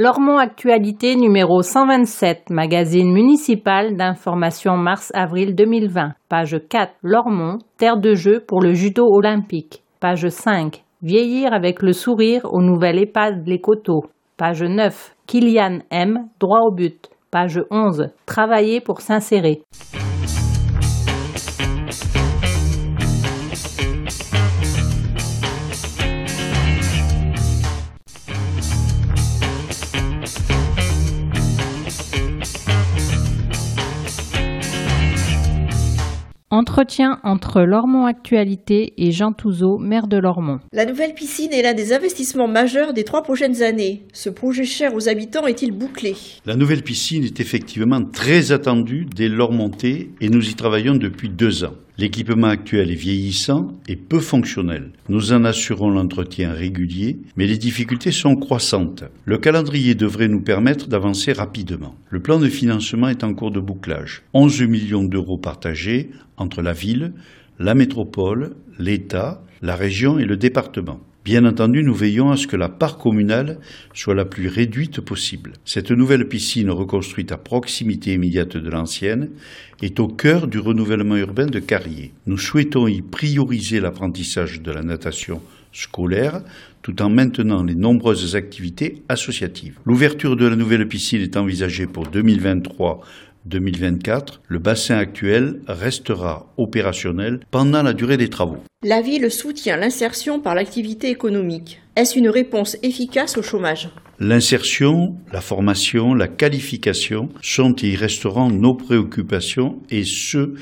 Lormont Actualité numéro 127, magazine municipal d'information mars-avril 2020. Page 4, Lormont, terre de jeu pour le judo olympique. Page 5, Vieillir avec le sourire au nouvel EHPAD Les Coteaux. Page 9, Kylian M, droit au but. Page 11, Travailler pour s'insérer. Entretien entre Lormont Actualité et Jean Touzeau, maire de Lormont. La nouvelle piscine est l'un des investissements majeurs des trois prochaines années. Ce projet cher aux habitants est-il bouclé? La nouvelle piscine est effectivement très attendue dès Lormontais et nous y travaillons depuis deux ans. L'équipement actuel est vieillissant et peu fonctionnel. Nous en assurons l'entretien régulier, mais les difficultés sont croissantes. Le calendrier devrait nous permettre d'avancer rapidement. Le plan de financement est en cours de bouclage. 11 millions d'euros partagés entre la ville, la métropole, l'État, la région et le département. Bien entendu, nous veillons à ce que la part communale soit la plus réduite possible. Cette nouvelle piscine reconstruite à proximité immédiate de l'ancienne est au cœur du renouvellement urbain de Carrier. Nous souhaitons y prioriser l'apprentissage de la natation scolaire tout en maintenant les nombreuses activités associatives. L'ouverture de la nouvelle piscine est envisagée pour 2023 2024, le bassin actuel restera opérationnel pendant la durée des travaux. La ville soutient l'insertion par l'activité économique. Est-ce une réponse efficace au chômage? L'insertion, la formation, la qualification sont et resteront nos préoccupations et ce,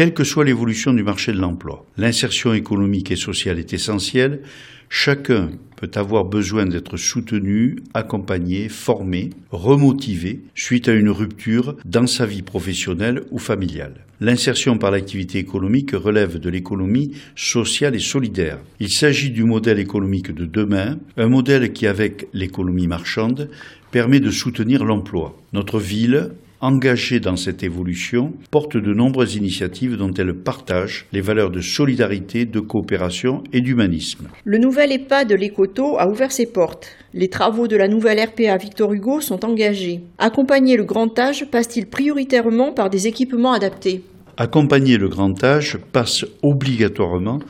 quelle que soit l'évolution du marché de l'emploi. L'insertion économique et sociale est essentielle. Chacun peut avoir besoin d'être soutenu, accompagné, formé, remotivé suite à une rupture dans sa vie professionnelle ou familiale. L'insertion par l'activité économique relève de l'économie sociale et solidaire. Il s'agit du modèle économique de demain, un modèle qui, avec l'économie marchande, permet de soutenir l'emploi. Notre ville engagée dans cette évolution, porte de nombreuses initiatives dont elle partage les valeurs de solidarité, de coopération et d'humanisme. Le nouvel EHPAD de l'Écoto a ouvert ses portes. Les travaux de la nouvelle RPA Victor Hugo sont engagés. Accompagner le grand âge passe-t-il prioritairement par des équipements adaptés? Accompagner le grand âge passe obligatoirement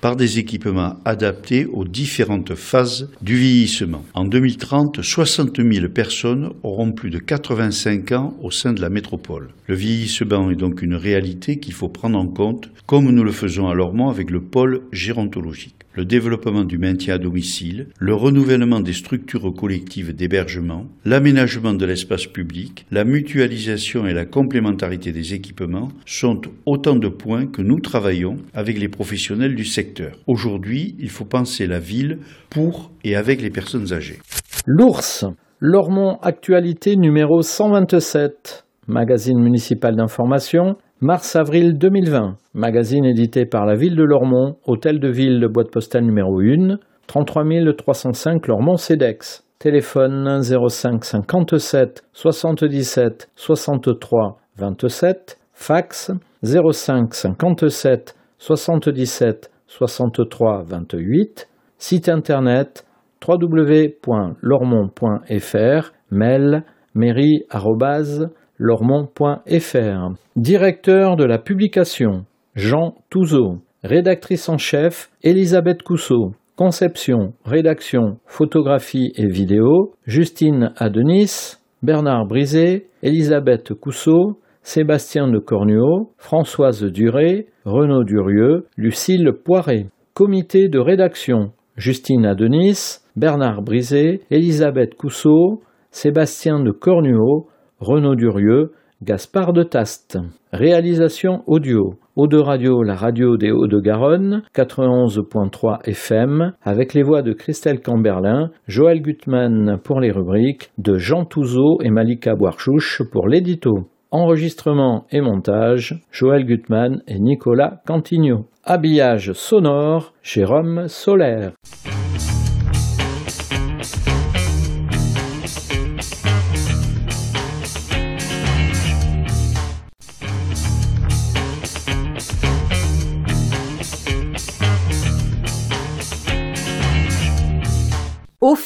par des équipements adaptés aux différentes phases du vieillissement. En 2030, 60 000 personnes auront plus de 85 ans au sein de la métropole. Le vieillissement est donc une réalité qu'il faut prendre en compte, comme nous le faisons à Lormont avec le pôle gérontologique le développement du maintien à domicile, le renouvellement des structures collectives d'hébergement, l'aménagement de l'espace public, la mutualisation et la complémentarité des équipements sont autant de points que nous travaillons avec les professionnels du secteur. Aujourd'hui, il faut penser la ville pour et avec les personnes âgées. L'ours, Lormont Actualité numéro 127, magazine municipal d'information, Mars-avril 2020, magazine édité par la ville de Lormont, hôtel de ville de boîte postale numéro 1, 33 305 Lormont-Cedex. Téléphone 05 57 77 63 27. Fax 05 57 77 63 28. Site internet www.lormont.fr. Mail mairie lormont.fr. Directeur de la publication, Jean Touzeau. Rédactrice en chef, Elisabeth Cousseau. Conception, rédaction, photographie et vidéo, Justine Adenis, Bernard Brisé, Elisabeth Cousseau, Sébastien de Cornuau, Françoise Duré, Renaud Durieux, Lucille Poiré. Comité de rédaction, Justine Adenis, Bernard Brisé, Elisabeth Cousseau, Sébastien de Cornuau, Renaud Durieux, Gaspard de Taste. Réalisation audio. Eau de Radio, la radio des Hauts-de-Garonne, 91.3 FM, avec les voix de Christelle Camberlin, Joël Gutmann pour les rubriques, de Jean Touzeau et Malika Boarchouche pour l'édito. Enregistrement et montage, Joël Gutmann et Nicolas Cantigno. Habillage sonore, Jérôme Solaire.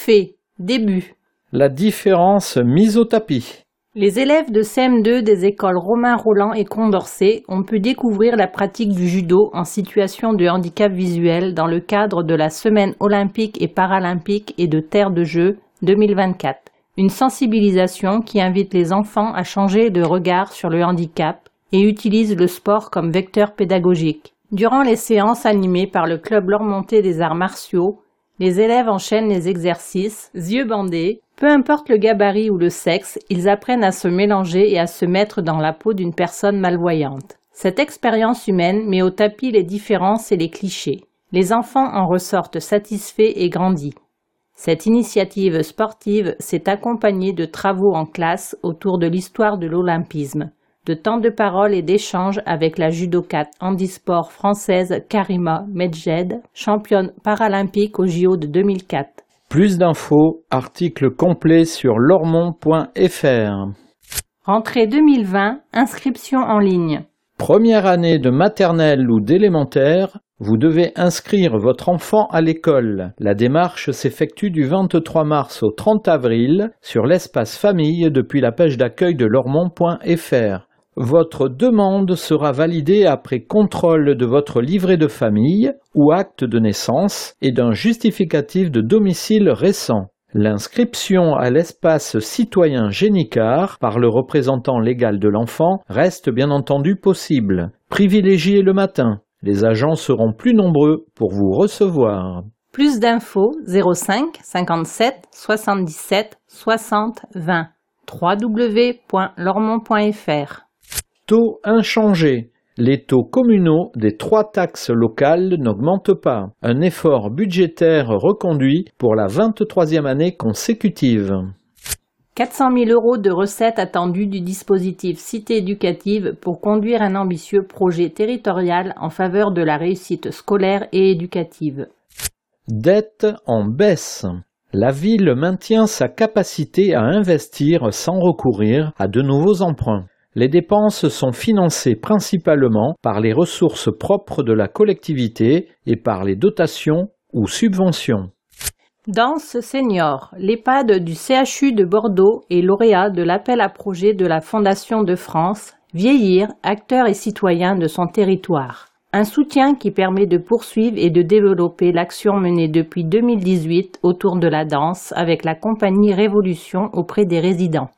Fait, début. La différence mise au tapis. Les élèves de CM2 des écoles Romain Roland et Condorcet ont pu découvrir la pratique du judo en situation de handicap visuel dans le cadre de la Semaine olympique et paralympique et de terre de jeu 2024. Une sensibilisation qui invite les enfants à changer de regard sur le handicap et utilise le sport comme vecteur pédagogique. Durant les séances animées par le club Lormonté des arts martiaux, les élèves enchaînent les exercices, yeux bandés, peu importe le gabarit ou le sexe, ils apprennent à se mélanger et à se mettre dans la peau d'une personne malvoyante. Cette expérience humaine met au tapis les différences et les clichés. Les enfants en ressortent satisfaits et grandis. Cette initiative sportive s'est accompagnée de travaux en classe autour de l'histoire de l'olympisme, de temps de parole et d'échanges avec la judokate handisport française Karima Medjed, championne paralympique au JO de 2004. Plus d'infos, article complet sur lormont.fr. Rentrée 2020, inscription en ligne. Première année de maternelle ou d'élémentaire, vous devez inscrire votre enfant à l'école. La démarche s'effectue du 23 mars au 30 avril sur l'espace famille depuis la page d'accueil de lormont.fr. Votre demande sera validée après contrôle de votre livret de famille ou acte de naissance et d'un justificatif de domicile récent. L'inscription à l'espace citoyen Génicard par le représentant légal de l'enfant reste bien entendu possible. Privilégiez le matin. Les agents seront plus nombreux pour vous recevoir. Plus d'infos 05 57 77 60 20 www.lormont.fr Taux inchangés. Les taux communaux des trois taxes locales n'augmentent pas. Un effort budgétaire reconduit pour la 23e année consécutive. 400 000 euros de recettes attendues du dispositif Cité éducative pour conduire un ambitieux projet territorial en faveur de la réussite scolaire et éducative. Dette en baisse. La ville maintient sa capacité à investir sans recourir à de nouveaux emprunts. Les dépenses sont financées principalement par les ressources propres de la collectivité et par les dotations ou subventions. Danse Senior, l'EHPAD du CHU de Bordeaux est lauréat de l'appel à projet de la Fondation de France Vieillir, acteurs et citoyens de son territoire. Un soutien qui permet de poursuivre et de développer l'action menée depuis 2018 autour de la danse avec la compagnie Révolution auprès des résidents.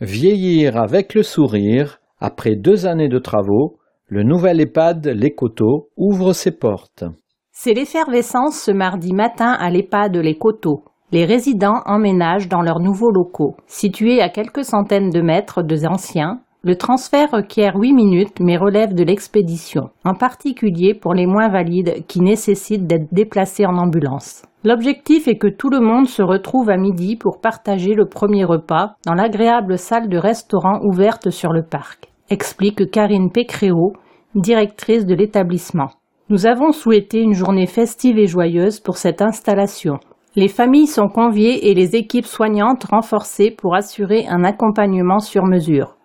Vieillir avec le sourire, après deux années de travaux, le nouvel EHPAD Les Coteaux ouvre ses portes. C'est l'effervescence ce mardi matin à l'EHPAD Les Coteaux. Les résidents emménagent dans leurs nouveaux locaux. Situés à quelques centaines de mètres de anciens, le transfert requiert 8 minutes mais relève de l'expédition, en particulier pour les moins valides qui nécessitent d'être déplacés en ambulance. L'objectif est que tout le monde se retrouve à midi pour partager le premier repas dans l'agréable salle de restaurant ouverte sur le parc, explique Karine Pécréo, directrice de l'établissement. Nous avons souhaité une journée festive et joyeuse pour cette installation. Les familles sont conviées et les équipes soignantes renforcées pour assurer un accompagnement sur mesure.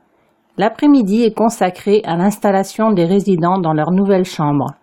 L'après-midi est consacré à l'installation des résidents dans leur nouvelle chambre.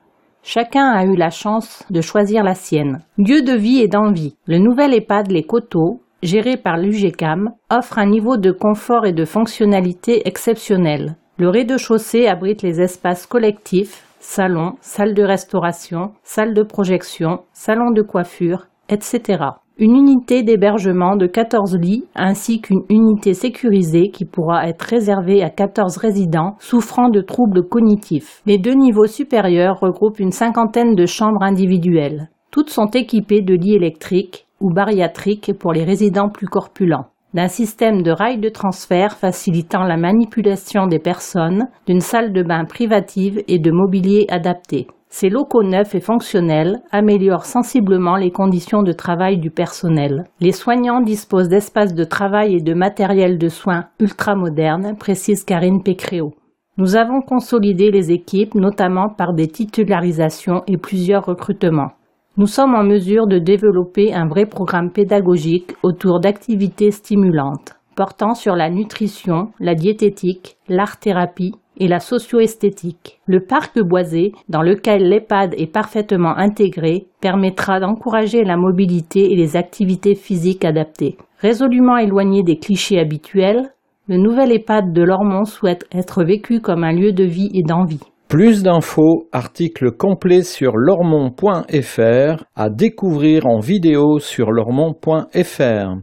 Chacun a eu la chance de choisir la sienne. Lieu de vie et d'envie. Le nouvel EHPAD Les Coteaux, géré par l'UGCAM, offre un niveau de confort et de fonctionnalité exceptionnel. Le rez-de-chaussée abrite les espaces collectifs, salons, salles de restauration, salles de projection, salons de coiffure, etc une unité d'hébergement de 14 lits ainsi qu'une unité sécurisée qui pourra être réservée à 14 résidents souffrant de troubles cognitifs. Les deux niveaux supérieurs regroupent une cinquantaine de chambres individuelles. Toutes sont équipées de lits électriques ou bariatriques pour les résidents plus corpulents d'un système de rails de transfert facilitant la manipulation des personnes, d'une salle de bain privative et de mobilier adapté. Ces locaux neufs et fonctionnels améliorent sensiblement les conditions de travail du personnel. Les soignants disposent d'espaces de travail et de matériel de soins ultramodernes, précise Karine Pécréo. Nous avons consolidé les équipes, notamment par des titularisations et plusieurs recrutements. Nous sommes en mesure de développer un vrai programme pédagogique autour d'activités stimulantes, portant sur la nutrition, la diététique, l'art-thérapie et la socio-esthétique. Le parc boisé, dans lequel l'EHPAD est parfaitement intégré, permettra d'encourager la mobilité et les activités physiques adaptées. Résolument éloigné des clichés habituels, le nouvel EHPAD de Lormont souhaite être vécu comme un lieu de vie et d'envie. Plus d'infos, article complet sur lormont.fr à découvrir en vidéo sur lormont.fr.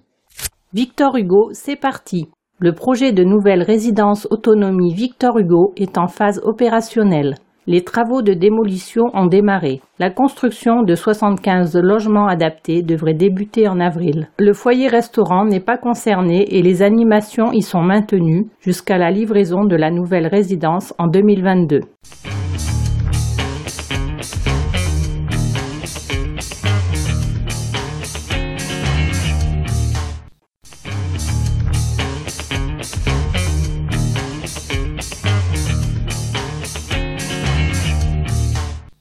Victor Hugo, c'est parti. Le projet de nouvelle résidence autonomie Victor Hugo est en phase opérationnelle. Les travaux de démolition ont démarré. La construction de 75 logements adaptés devrait débuter en avril. Le foyer restaurant n'est pas concerné et les animations y sont maintenues jusqu'à la livraison de la nouvelle résidence en 2022.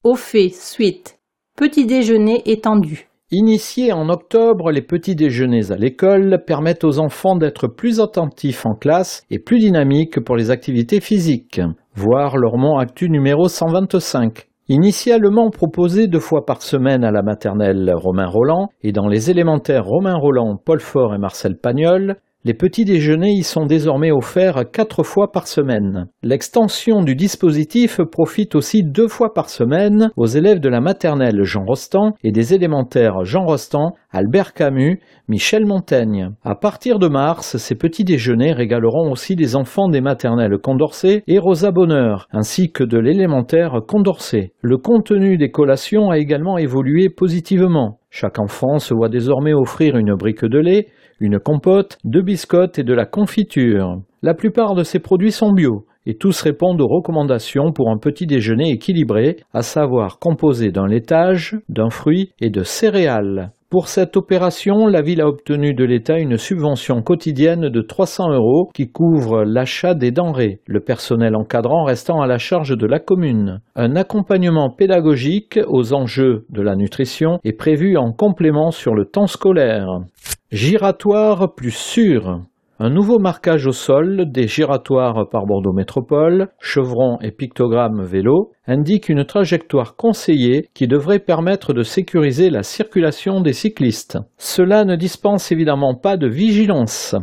Au fait, suite. Petit déjeuner étendu. Initiés en octobre, les petits déjeuners à l'école permettent aux enfants d'être plus attentifs en classe et plus dynamiques pour les activités physiques. Voir Lormont Actu numéro 125. Initialement proposé deux fois par semaine à la maternelle Romain Roland et dans les élémentaires Romain Roland, Paul Fort et Marcel Pagnol, les petits déjeuners y sont désormais offerts quatre fois par semaine. L'extension du dispositif profite aussi deux fois par semaine aux élèves de la maternelle Jean Rostand et des élémentaires Jean Rostand, Albert Camus, Michel Montaigne. À partir de mars, ces petits déjeuners régaleront aussi les enfants des maternelles Condorcet et Rosa Bonheur, ainsi que de l'élémentaire Condorcet. Le contenu des collations a également évolué positivement. Chaque enfant se voit désormais offrir une brique de lait, une compote, deux biscottes et de la confiture. La plupart de ces produits sont bio et tous répondent aux recommandations pour un petit déjeuner équilibré, à savoir composé d'un laitage, d'un fruit et de céréales. Pour cette opération, la ville a obtenu de l'État une subvention quotidienne de 300 euros qui couvre l'achat des denrées, le personnel encadrant restant à la charge de la commune. Un accompagnement pédagogique aux enjeux de la nutrition est prévu en complément sur le temps scolaire. Giratoire plus sûr. Un nouveau marquage au sol des giratoires par Bordeaux Métropole, chevrons et pictogrammes vélo indique une trajectoire conseillée qui devrait permettre de sécuriser la circulation des cyclistes. Cela ne dispense évidemment pas de vigilance.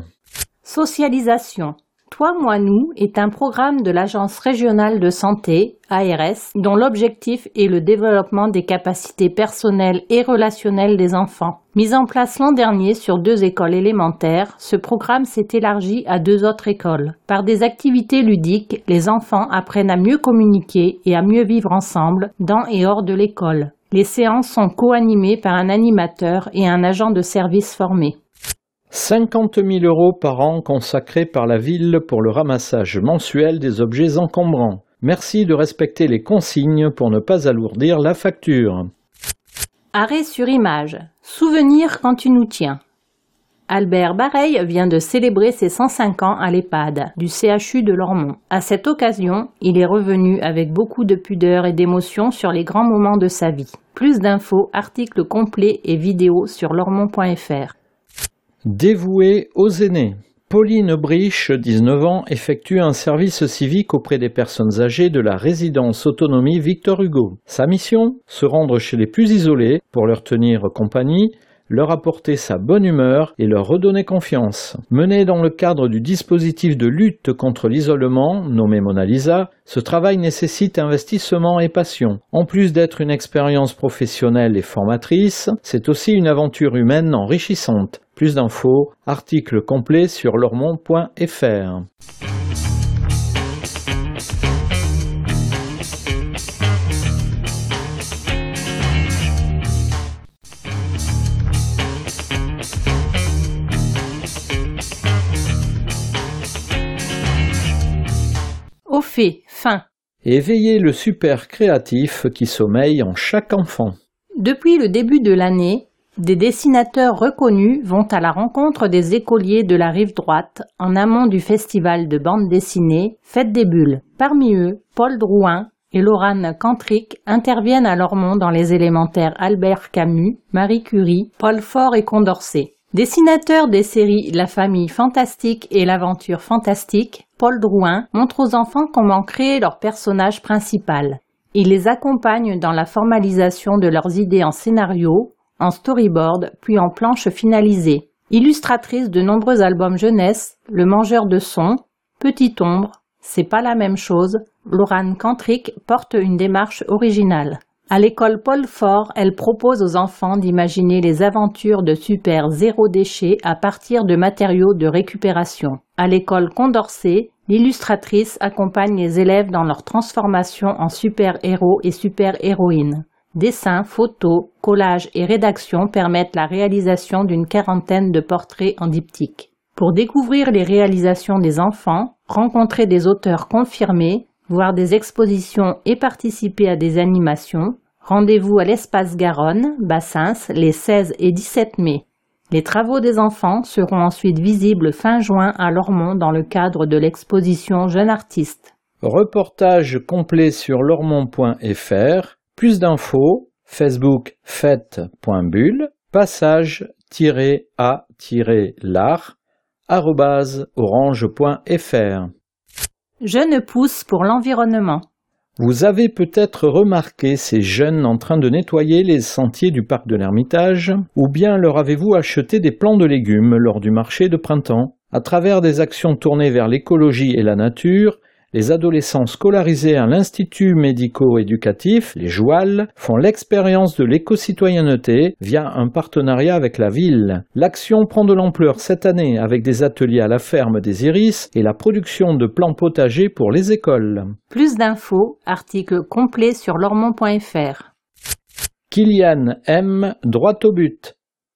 Socialisation. Toi, moi, nous est un programme de l'Agence régionale de santé, ARS, dont l'objectif est le développement des capacités personnelles et relationnelles des enfants. Mis en place l'an dernier sur deux écoles élémentaires, ce programme s'est élargi à deux autres écoles. Par des activités ludiques, les enfants apprennent à mieux communiquer et à mieux vivre ensemble dans et hors de l'école. Les séances sont co-animées par un animateur et un agent de service formé. 50 000 euros par an consacrés par la ville pour le ramassage mensuel des objets encombrants. Merci de respecter les consignes pour ne pas alourdir la facture. Arrêt sur image. Souvenir quand tu nous tiens. Albert Bareil vient de célébrer ses 105 ans à l'EHPAD du CHU de Lormont. À cette occasion, il est revenu avec beaucoup de pudeur et d'émotion sur les grands moments de sa vie. Plus d'infos, articles complets et vidéos sur lormont.fr. Dévouée aux aînés. Pauline Briche, 19 ans, effectue un service civique auprès des personnes âgées de la résidence autonomie Victor Hugo. Sa mission Se rendre chez les plus isolés pour leur tenir compagnie, leur apporter sa bonne humeur et leur redonner confiance. Mené dans le cadre du dispositif de lutte contre l'isolement, nommé Mona Lisa, ce travail nécessite investissement et passion. En plus d'être une expérience professionnelle et formatrice, c'est aussi une aventure humaine enrichissante. Plus d'infos, article complet sur lormont.fr. Au fait, fin. Éveiller le super créatif qui sommeille en chaque enfant. Depuis le début de l'année, des dessinateurs reconnus vont à la rencontre des écoliers de la rive droite en amont du festival de bande dessinée Fête des Bulles. Parmi eux, Paul Drouin et Laurane Cantric interviennent à Lormont dans les élémentaires Albert Camus, Marie Curie, Paul Fort et Condorcet. Dessinateur des séries La famille fantastique et l'aventure fantastique, Paul Drouin montre aux enfants comment créer leur personnage principal. Il les accompagne dans la formalisation de leurs idées en scénario, en storyboard, puis en planche finalisée. Illustratrice de nombreux albums jeunesse, Le Mangeur de Son, Petite Ombre, C'est pas la même chose, Laurent Cantric porte une démarche originale. À l'école Paul Fort, elle propose aux enfants d'imaginer les aventures de super zéro déchet à partir de matériaux de récupération. À l'école Condorcet, l'illustratrice accompagne les élèves dans leur transformation en super-héros et super-héroïnes. Dessins, photos, collages et rédactions permettent la réalisation d'une quarantaine de portraits en diptyque. Pour découvrir les réalisations des enfants, rencontrer des auteurs confirmés, voir des expositions et participer à des animations, rendez-vous à l'espace Garonne, Bassins, les 16 et 17 mai. Les travaux des enfants seront ensuite visibles fin juin à Lormont dans le cadre de l'exposition Jeune Artiste. Reportage complet sur lormont.fr. Plus d'infos, Facebook fête.bulle, passage-a-l'art, orange.fr. Jeunes pousse pour l'environnement. Vous avez peut-être remarqué ces jeunes en train de nettoyer les sentiers du parc de l'Ermitage, ou bien leur avez-vous acheté des plants de légumes lors du marché de printemps? À travers des actions tournées vers l'écologie et la nature, les adolescents scolarisés à l'Institut médico-éducatif, les JOAL, font l'expérience de l'éco-citoyenneté via un partenariat avec la ville. L'action prend de l'ampleur cette année avec des ateliers à la ferme des Iris et la production de plants potagers pour les écoles. Plus d'infos, article complet sur lormont.fr. Kylian M. Droit au but.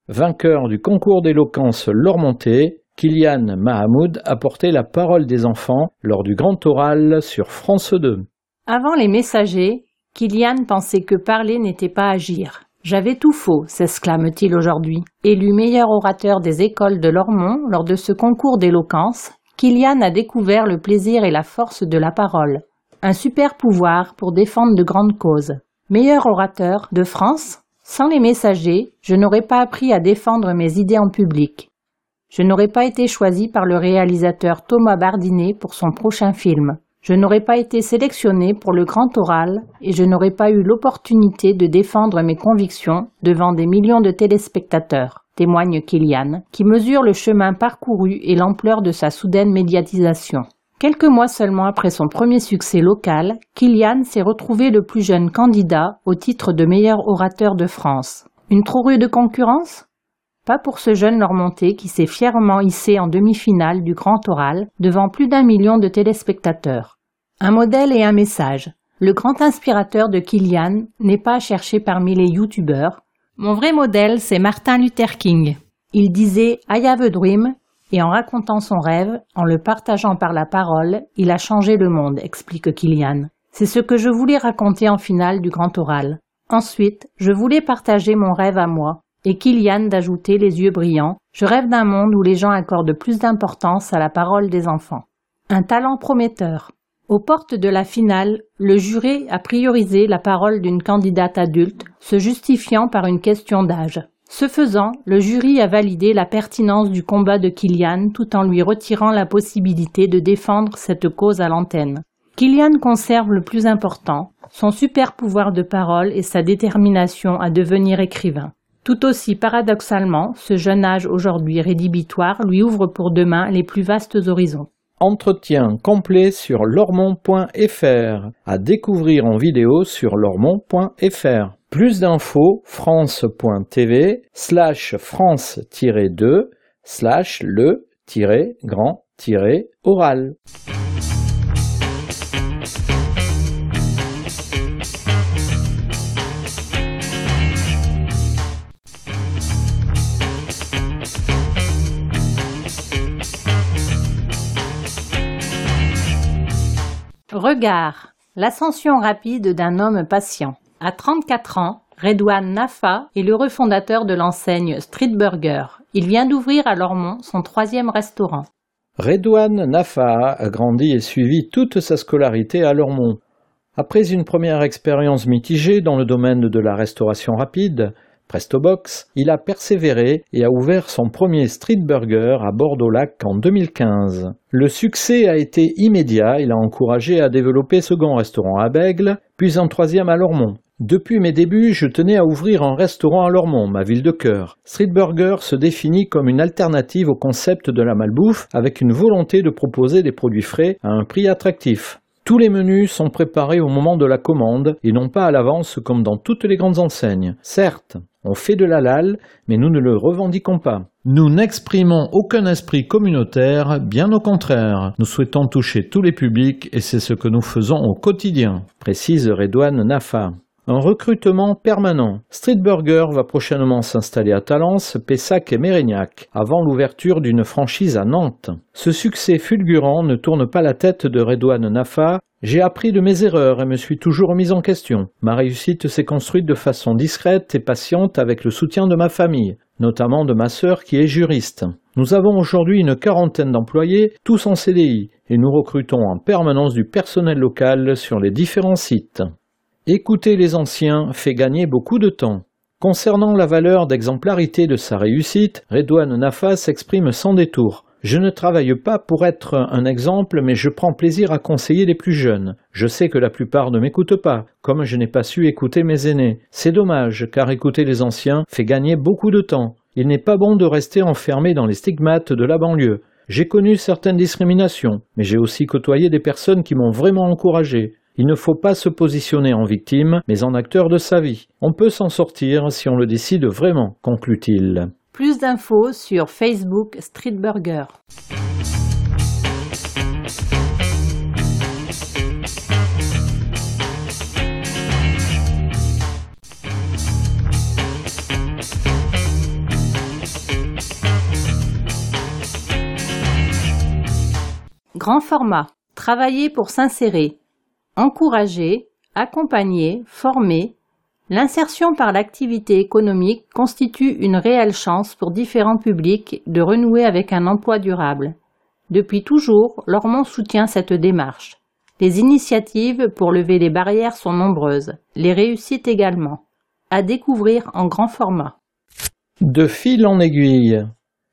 Vainqueur du concours d'éloquence Lormonté, Kylian Mahamoud a porté la parole des enfants lors du grand oral sur France 2. Avant les messagers, Kylian pensait que parler n'était pas agir. J'avais tout faux, s'exclame-t-il aujourd'hui. Élu meilleur orateur des écoles de Lormont lors de ce concours d'éloquence, Kylian a découvert le plaisir et la force de la parole. Un super pouvoir pour défendre de grandes causes. Meilleur orateur de France? Sans les messagers, je n'aurais pas appris à défendre mes idées en public. Je n'aurais pas été choisi par le réalisateur Thomas Bardinet pour son prochain film. Je n'aurais pas été sélectionné pour le grand oral et je n'aurais pas eu l'opportunité de défendre mes convictions devant des millions de téléspectateurs, témoigne Kylian, qui mesure le chemin parcouru et l'ampleur de sa soudaine médiatisation. Quelques mois seulement après son premier succès local, Kylian s'est retrouvé le plus jeune candidat au titre de meilleur orateur de France. Une trop rude concurrence? Pas pour ce jeune Lormontais qui s'est fièrement hissé en demi-finale du Grand Oral devant plus d'un million de téléspectateurs. Un modèle et un message. Le grand inspirateur de Kilian n'est pas cherché parmi les youtubeurs. Mon vrai modèle, c'est Martin Luther King. Il disait I have a dream et en racontant son rêve, en le partageant par la parole, il a changé le monde, explique Kilian. C'est ce que je voulais raconter en finale du grand oral. Ensuite, je voulais partager mon rêve à moi, et Kylian d'ajouter les yeux brillants Je rêve d'un monde où les gens accordent plus d'importance à la parole des enfants. Un talent prometteur. Aux portes de la finale, le jury a priorisé la parole d'une candidate adulte, se justifiant par une question d'âge. Ce faisant, le jury a validé la pertinence du combat de Kylian tout en lui retirant la possibilité de défendre cette cause à l'antenne. Kylian conserve le plus important, son super pouvoir de parole et sa détermination à devenir écrivain. Tout aussi paradoxalement, ce jeune âge aujourd'hui rédhibitoire lui ouvre pour demain les plus vastes horizons. Entretien complet sur lormont.fr à découvrir en vidéo sur lormont.fr. Plus d'infos france.tv slash france-2 slash le-grand-oral. Regard. L'ascension rapide d'un homme patient. À 34 ans, Redouane Nafa est l'heureux fondateur de l'enseigne Street Burger. Il vient d'ouvrir à Lormont son troisième restaurant. Redouane Nafa a grandi et suivi toute sa scolarité à Lormont. Après une première expérience mitigée dans le domaine de la restauration rapide, Prestobox, il a persévéré et a ouvert son premier street burger à Bordeaux-Lac en 2015. Le succès a été immédiat, il a encouragé à développer second restaurant à Bègle, puis un troisième à Lormont. Depuis mes débuts, je tenais à ouvrir un restaurant à Lormont, ma ville de cœur. Street Burger se définit comme une alternative au concept de la malbouffe avec une volonté de proposer des produits frais à un prix attractif. Tous les menus sont préparés au moment de la commande et non pas à l'avance comme dans toutes les grandes enseignes. Certes, on fait de la lalle, mais nous ne le revendiquons pas. Nous n'exprimons aucun esprit communautaire, bien au contraire. Nous souhaitons toucher tous les publics et c'est ce que nous faisons au quotidien, précise Redouane Nafa. Un recrutement permanent. Street Burger va prochainement s'installer à Talence, Pessac et Mérignac, avant l'ouverture d'une franchise à Nantes. Ce succès fulgurant ne tourne pas la tête de Redouane Nafa. J'ai appris de mes erreurs et me suis toujours remise en question. Ma réussite s'est construite de façon discrète et patiente avec le soutien de ma famille, notamment de ma sœur qui est juriste. Nous avons aujourd'hui une quarantaine d'employés, tous en CDI, et nous recrutons en permanence du personnel local sur les différents sites. Écouter les anciens fait gagner beaucoup de temps. Concernant la valeur d'exemplarité de sa réussite, Redouane Nafa s'exprime sans détour. Je ne travaille pas pour être un exemple, mais je prends plaisir à conseiller les plus jeunes. Je sais que la plupart ne m'écoutent pas, comme je n'ai pas su écouter mes aînés. C'est dommage, car écouter les anciens fait gagner beaucoup de temps. Il n'est pas bon de rester enfermé dans les stigmates de la banlieue. J'ai connu certaines discriminations, mais j'ai aussi côtoyé des personnes qui m'ont vraiment encouragé. Il ne faut pas se positionner en victime, mais en acteur de sa vie. On peut s'en sortir si on le décide vraiment, conclut-il. Plus d'infos sur Facebook Street Burger. Grand format. Travailler pour s'insérer encourager, accompagner, former, l'insertion par l'activité économique constitue une réelle chance pour différents publics de renouer avec un emploi durable. Depuis toujours, Lormont soutient cette démarche. Les initiatives pour lever les barrières sont nombreuses, les réussites également. À découvrir en grand format. De fil en aiguille.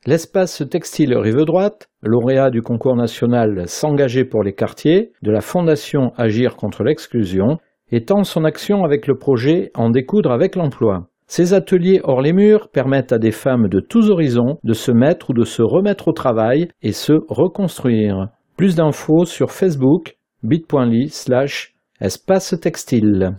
L'espace textile Rive Droite, lauréat du concours national S'engager pour les quartiers de la Fondation Agir contre l'exclusion, étend son action avec le projet En découdre avec l'emploi. Ces ateliers hors les murs permettent à des femmes de tous horizons de se mettre ou de se remettre au travail et se reconstruire. Plus d'infos sur Facebook bit.ly slash espace textile.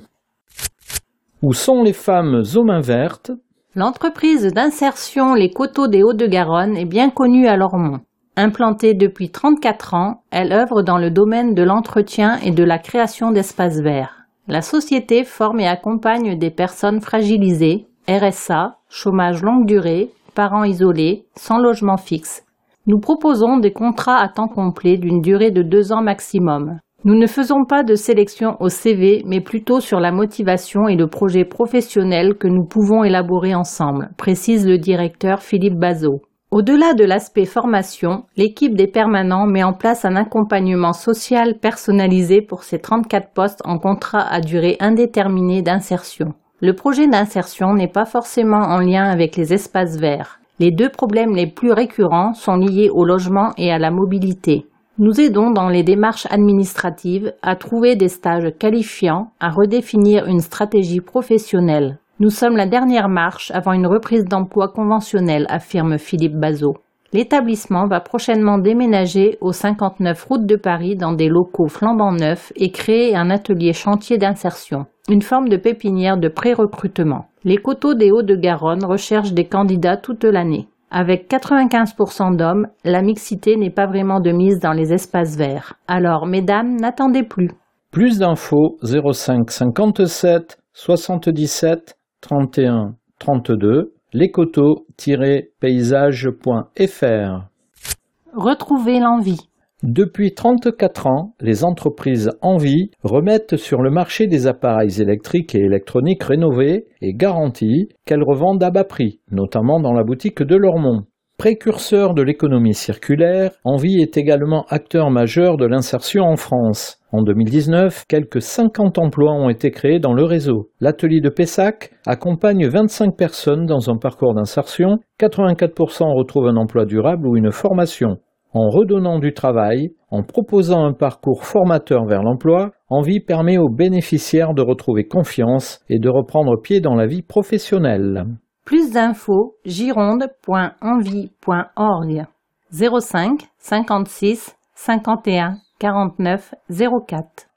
Où sont les femmes aux mains vertes? L'entreprise d'insertion Les Coteaux des Hauts-de-Garonne est bien connue à Lormont. Implantée depuis 34 ans, elle œuvre dans le domaine de l'entretien et de la création d'espaces verts. La société forme et accompagne des personnes fragilisées, RSA, chômage longue durée, parents isolés, sans logement fixe. Nous proposons des contrats à temps complet d'une durée de deux ans maximum. Nous ne faisons pas de sélection au CV, mais plutôt sur la motivation et le projet professionnel que nous pouvons élaborer ensemble, précise le directeur Philippe Bazot. Au-delà de l'aspect formation, l'équipe des permanents met en place un accompagnement social personnalisé pour ces 34 postes en contrat à durée indéterminée d'insertion. Le projet d'insertion n'est pas forcément en lien avec les espaces verts. Les deux problèmes les plus récurrents sont liés au logement et à la mobilité. Nous aidons dans les démarches administratives à trouver des stages qualifiants, à redéfinir une stratégie professionnelle. Nous sommes la dernière marche avant une reprise d'emploi conventionnelle, affirme Philippe Bazot. L'établissement va prochainement déménager au 59 route de Paris dans des locaux flambant neufs et créer un atelier chantier d'insertion, une forme de pépinière de pré-recrutement. Les coteaux des Hauts-de-Garonne recherchent des candidats toute l'année. Avec 95% d'hommes, la mixité n'est pas vraiment de mise dans les espaces verts. Alors, mesdames, n'attendez plus. Plus d'infos 05 57 77 31 32 lescoteaux-paysage.fr Retrouvez l'envie. Depuis 34 ans, les entreprises Envie remettent sur le marché des appareils électriques et électroniques rénovés et garantis qu'elles revendent à bas prix, notamment dans la boutique de Lormont. Précurseur de l'économie circulaire, Envie est également acteur majeur de l'insertion en France. En 2019, quelques 50 emplois ont été créés dans le réseau. L'atelier de Pessac accompagne 25 personnes dans un parcours d'insertion, 84% retrouvent un emploi durable ou une formation. En redonnant du travail, en proposant un parcours formateur vers l'emploi, Envie permet aux bénéficiaires de retrouver confiance et de reprendre pied dans la vie professionnelle. Plus d'infos gironde.envie.org 05 56 51 49 04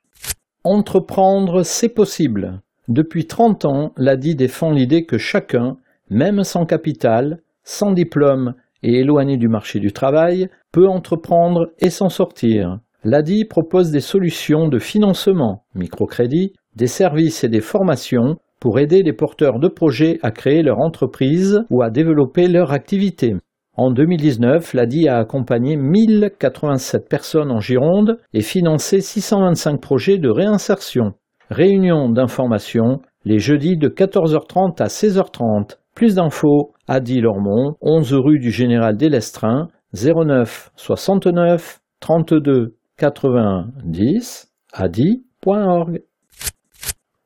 Entreprendre, c'est possible. Depuis 30 ans, l'ADI défend l'idée que chacun, même sans capital, sans diplôme et éloigné du marché du travail, peut entreprendre et s'en sortir. L'ADI propose des solutions de financement, microcrédit, des services et des formations pour aider les porteurs de projets à créer leur entreprise ou à développer leur activité. En 2019, l'ADI a accompagné 1087 personnes en Gironde et financé 625 projets de réinsertion. Réunion d'information les jeudis de 14h30 à 16h30. Plus d'infos, Adi Lormont, 11 rue du Général Delestrain, 09 69 32 90 adi.org.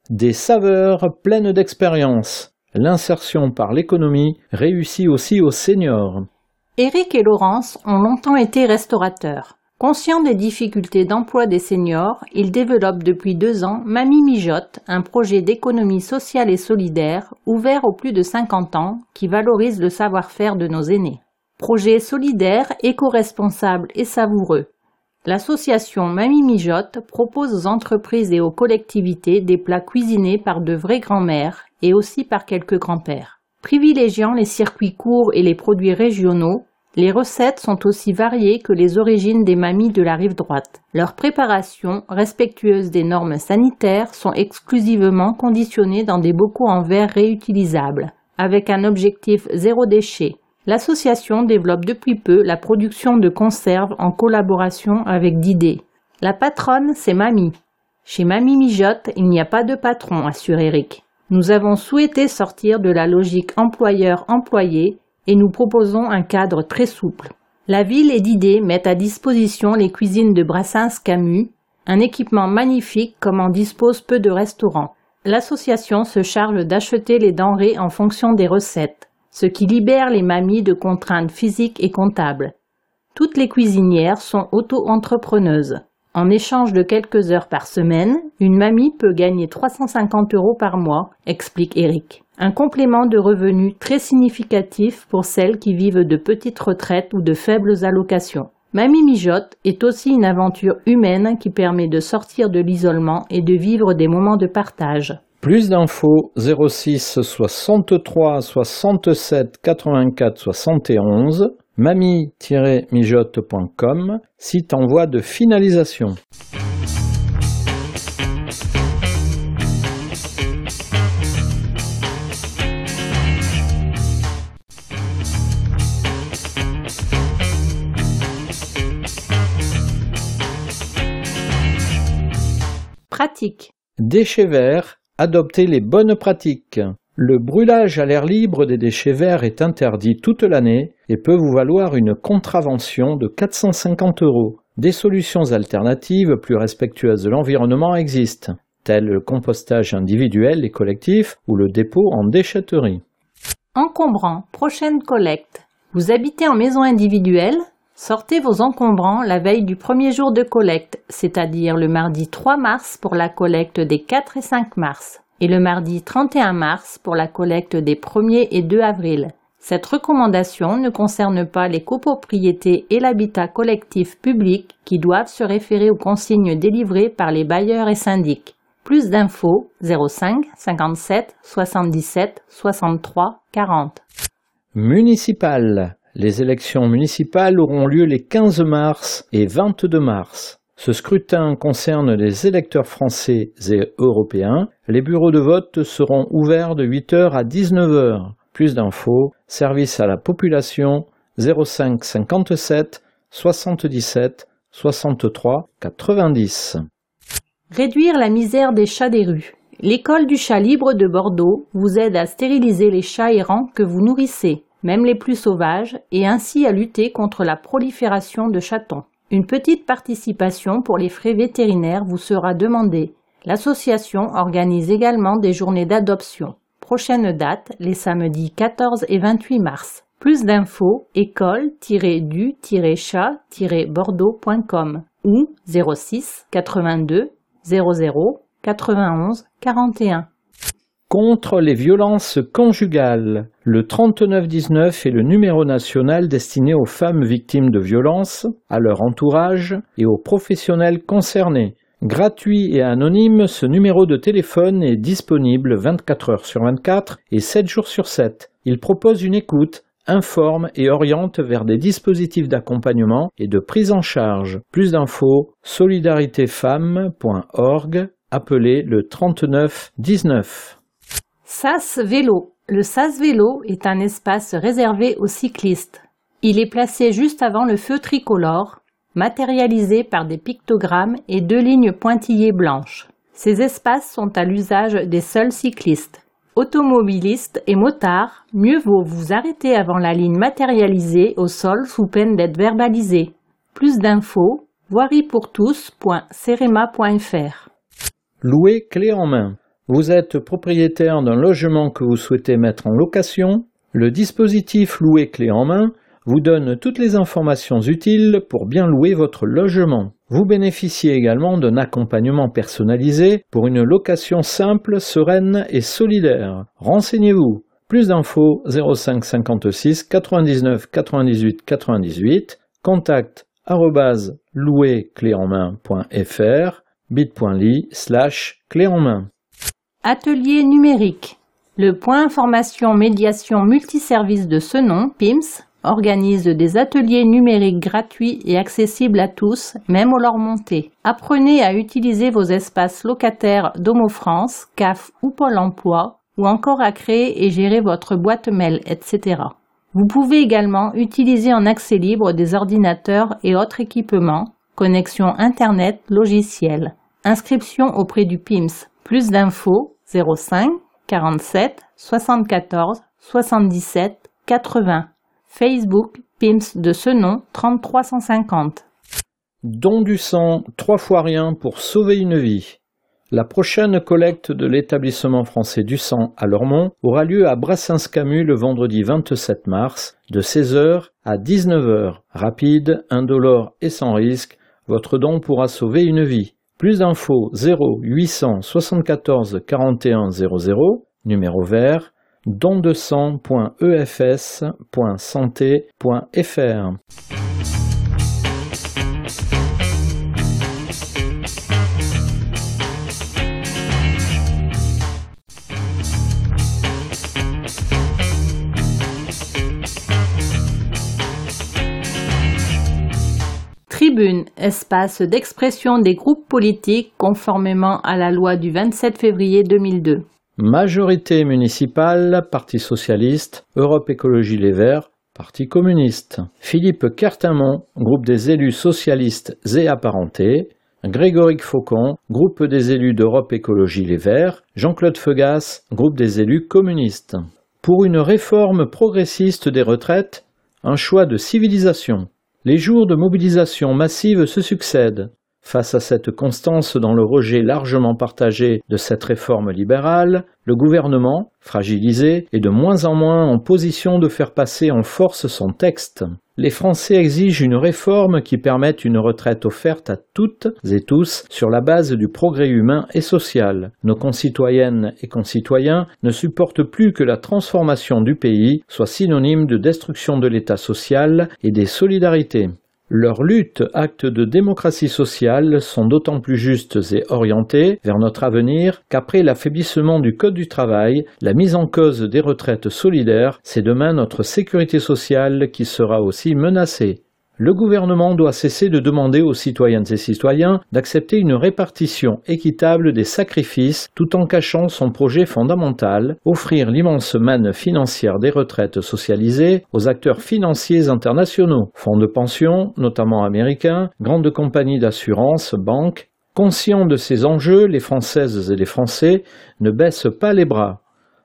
Des saveurs pleines d'expérience. L'insertion par l'économie réussit aussi aux seniors. Éric et Laurence ont longtemps été restaurateurs. Conscients des difficultés d'emploi des seniors, ils développent depuis deux ans Mamie Mijote, un projet d'économie sociale et solidaire ouvert aux plus de 50 ans qui valorise le savoir-faire de nos aînés. Projet solidaire, éco-responsable et savoureux. L'association Mamie Mijote propose aux entreprises et aux collectivités des plats cuisinés par de vraies grand-mères et aussi par quelques grands-pères. Privilégiant les circuits courts et les produits régionaux, les recettes sont aussi variées que les origines des mamies de la rive droite. Leurs préparations, respectueuses des normes sanitaires, sont exclusivement conditionnées dans des bocaux en verre réutilisables, avec un objectif zéro déchet. L'association développe depuis peu la production de conserves en collaboration avec Didé. La patronne, c'est Mamie. Chez Mamie Mijote, il n'y a pas de patron, assure Eric. Nous avons souhaité sortir de la logique employeur-employé et nous proposons un cadre très souple. La ville et Didé mettent à disposition les cuisines de Brassens Camus, un équipement magnifique comme en disposent peu de restaurants. L'association se charge d'acheter les denrées en fonction des recettes ce qui libère les mamies de contraintes physiques et comptables. Toutes les cuisinières sont auto-entrepreneuses. En échange de quelques heures par semaine, une mamie peut gagner 350 euros par mois, explique Eric. Un complément de revenus très significatif pour celles qui vivent de petites retraites ou de faibles allocations. Mamie Mijote est aussi une aventure humaine qui permet de sortir de l'isolement et de vivre des moments de partage. Plus d'infos 06 63 67 84 71 mamie-mijote.com site en voie de finalisation. Pratique. Déchets verts Adopter les bonnes pratiques. Le brûlage à l'air libre des déchets verts est interdit toute l'année et peut vous valoir une contravention de 450 euros. Des solutions alternatives plus respectueuses de l'environnement existent, telles le compostage individuel et collectif ou le dépôt en déchetterie. Encombrant, prochaine collecte. Vous habitez en maison individuelle? Sortez vos encombrants la veille du premier jour de collecte, c'est-à-dire le mardi 3 mars pour la collecte des 4 et 5 mars, et le mardi 31 mars pour la collecte des 1er et 2 avril. Cette recommandation ne concerne pas les copropriétés et l'habitat collectif public qui doivent se référer aux consignes délivrées par les bailleurs et syndics. Plus d'infos 05 57 77 63 40. Municipal. Les élections municipales auront lieu les 15 mars et 22 mars. Ce scrutin concerne les électeurs français et européens. Les bureaux de vote seront ouverts de 8h à 19h. Plus d'infos, service à la population 05 57 77 63 90. Réduire la misère des chats des rues. L'école du chat libre de Bordeaux vous aide à stériliser les chats errants que vous nourrissez. Même les plus sauvages, et ainsi à lutter contre la prolifération de chatons. Une petite participation pour les frais vétérinaires vous sera demandée. L'association organise également des journées d'adoption. Prochaine date, les samedis 14 et 28 mars. Plus d'infos, école-du-chat-bordeaux.com ou 06 82 00 91 41 contre les violences conjugales. Le 3919 est le numéro national destiné aux femmes victimes de violences, à leur entourage et aux professionnels concernés. Gratuit et anonyme, ce numéro de téléphone est disponible 24 heures sur 24 et 7 jours sur 7. Il propose une écoute, informe et oriente vers des dispositifs d'accompagnement et de prise en charge. Plus d'infos, solidaritéfemmes.org, appelez le 3919. SAS Vélo. Le SAS Vélo est un espace réservé aux cyclistes. Il est placé juste avant le feu tricolore, matérialisé par des pictogrammes et deux lignes pointillées blanches. Ces espaces sont à l'usage des seuls cyclistes. Automobilistes et motards, mieux vaut vous arrêter avant la ligne matérialisée au sol sous peine d'être verbalisé. Plus d'infos, voiriepourtous.cerema.fr. Louer clé en main. Vous êtes propriétaire d'un logement que vous souhaitez mettre en location. Le dispositif Louer clé en main vous donne toutes les informations utiles pour bien louer votre logement. Vous bénéficiez également d'un accompagnement personnalisé pour une location simple, sereine et solidaire. Renseignez-vous. Plus d'infos 05 56 99 98 98. Contact louer bit.ly slash clé en main. Atelier numérique. Le point information médiation multiservice de ce nom, PIMS, organise des ateliers numériques gratuits et accessibles à tous, même au leur montée. Apprenez à utiliser vos espaces locataires d'Homo France, CAF ou Pôle emploi, ou encore à créer et gérer votre boîte mail, etc. Vous pouvez également utiliser en accès libre des ordinateurs et autres équipements, connexion Internet, logiciel. Inscription auprès du PIMS. Plus d'infos 05 47 74 77 80. Facebook PIMS de ce nom 3350. Don du sang, trois fois rien pour sauver une vie. La prochaine collecte de l'établissement français du sang à Lormont aura lieu à Brassens-Camus le vendredi 27 mars de 16h à 19h. Rapide, indolore et sans risque, votre don pourra sauver une vie. Plus d'infos 0 800 74 41 00, numéro vert, dondesang.efs.santé.fr. Tribune, espace d'expression des groupes politiques conformément à la loi du 27 février 2002. Majorité municipale, Parti socialiste, Europe Écologie Les Verts, Parti communiste. Philippe Cartamont, groupe des élus socialistes et apparentés. Grégory Faucon, groupe des élus d'Europe Écologie Les Verts. Jean-Claude Feugas, groupe des élus communistes. Pour une réforme progressiste des retraites, un choix de civilisation. Les jours de mobilisation massive se succèdent. Face à cette constance dans le rejet largement partagé de cette réforme libérale, le gouvernement, fragilisé, est de moins en moins en position de faire passer en force son texte. Les Français exigent une réforme qui permette une retraite offerte à toutes et tous sur la base du progrès humain et social. Nos concitoyennes et concitoyens ne supportent plus que la transformation du pays soit synonyme de destruction de l'État social et des solidarités. Leurs luttes, actes de démocratie sociale, sont d'autant plus justes et orientées vers notre avenir qu'après l'affaiblissement du Code du travail, la mise en cause des retraites solidaires, c'est demain notre sécurité sociale qui sera aussi menacée. Le gouvernement doit cesser de demander aux citoyennes et citoyens d'accepter une répartition équitable des sacrifices tout en cachant son projet fondamental, offrir l'immense manne financière des retraites socialisées aux acteurs financiers internationaux, fonds de pension, notamment américains, grandes compagnies d'assurance, banques. Conscients de ces enjeux, les Françaises et les Français ne baissent pas les bras.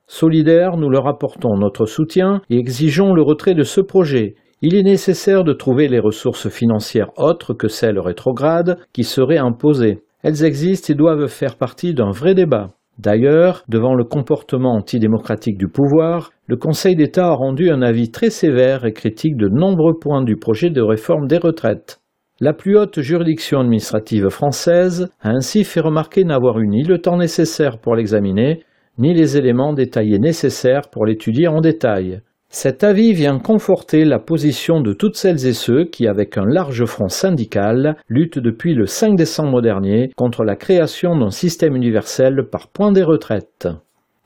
Solidaires, nous leur apportons notre soutien et exigeons le retrait de ce projet. Il est nécessaire de trouver les ressources financières autres que celles rétrogrades qui seraient imposées. Elles existent et doivent faire partie d'un vrai débat. D'ailleurs, devant le comportement antidémocratique du pouvoir, le Conseil d'État a rendu un avis très sévère et critique de nombreux points du projet de réforme des retraites. La plus haute juridiction administrative française a ainsi fait remarquer n'avoir eu ni le temps nécessaire pour l'examiner, ni les éléments détaillés nécessaires pour l'étudier en détail. Cet avis vient conforter la position de toutes celles et ceux qui, avec un large front syndical, luttent depuis le 5 décembre dernier contre la création d'un système universel par point des retraites.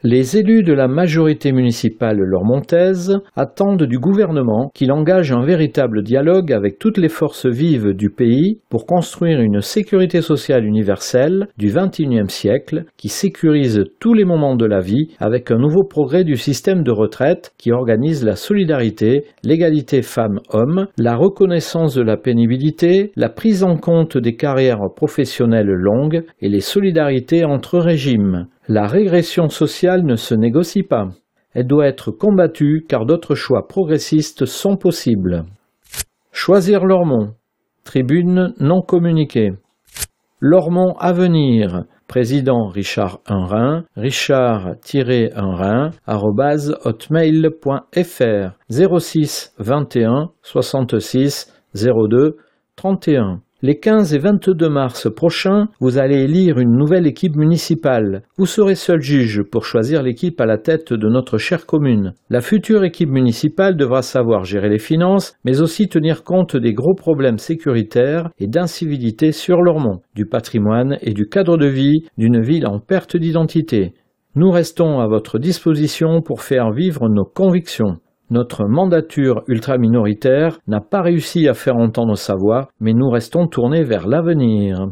Les élus de la majorité municipale lormontaise attendent du gouvernement qu'il engage un véritable dialogue avec toutes les forces vives du pays pour construire une sécurité sociale universelle du XXIe siècle qui sécurise tous les moments de la vie avec un nouveau progrès du système de retraite qui organise la solidarité, l'égalité femmes-hommes, la reconnaissance de la pénibilité, la prise en compte des carrières professionnelles longues et les solidarités entre régimes. La régression sociale ne se négocie pas. Elle doit être combattue car d'autres choix progressistes sont possibles. Choisir Lormont. Tribune non communiquée. Lormont Avenir. Président Richard Unrin, richard-unrin, hotmail.fr 06 21 66 02 31 les 15 et 22 mars prochains, vous allez élire une nouvelle équipe municipale. Vous serez seul juge pour choisir l'équipe à la tête de notre chère commune. La future équipe municipale devra savoir gérer les finances, mais aussi tenir compte des gros problèmes sécuritaires et d'incivilité sur Lormont, du patrimoine et du cadre de vie d'une ville en perte d'identité. Nous restons à votre disposition pour faire vivre nos convictions. Notre mandature ultra-minoritaire n'a pas réussi à faire entendre sa voix, mais nous restons tournés vers l'avenir.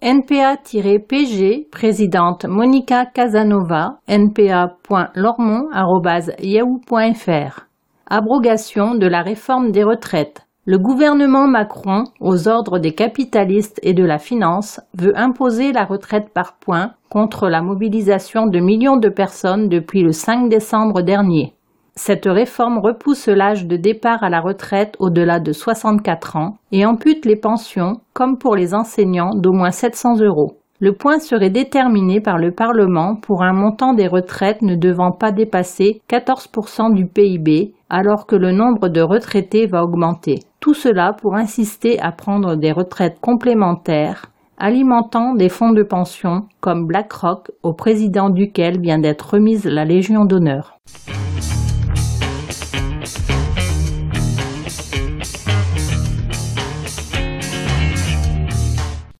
NPA-PG, présidente Monica Casanova, npa.lormont.yahoo.fr. Abrogation de la réforme des retraites. Le gouvernement Macron, aux ordres des capitalistes et de la finance, veut imposer la retraite par points contre la mobilisation de millions de personnes depuis le 5 décembre dernier. Cette réforme repousse l'âge de départ à la retraite au-delà de 64 ans et ampute les pensions, comme pour les enseignants, d'au moins 700 euros. Le point serait déterminé par le Parlement pour un montant des retraites ne devant pas dépasser 14% du PIB, alors que le nombre de retraités va augmenter. Tout cela pour insister à prendre des retraites complémentaires, alimentant des fonds de pension comme BlackRock, au président duquel vient d'être remise la Légion d'honneur.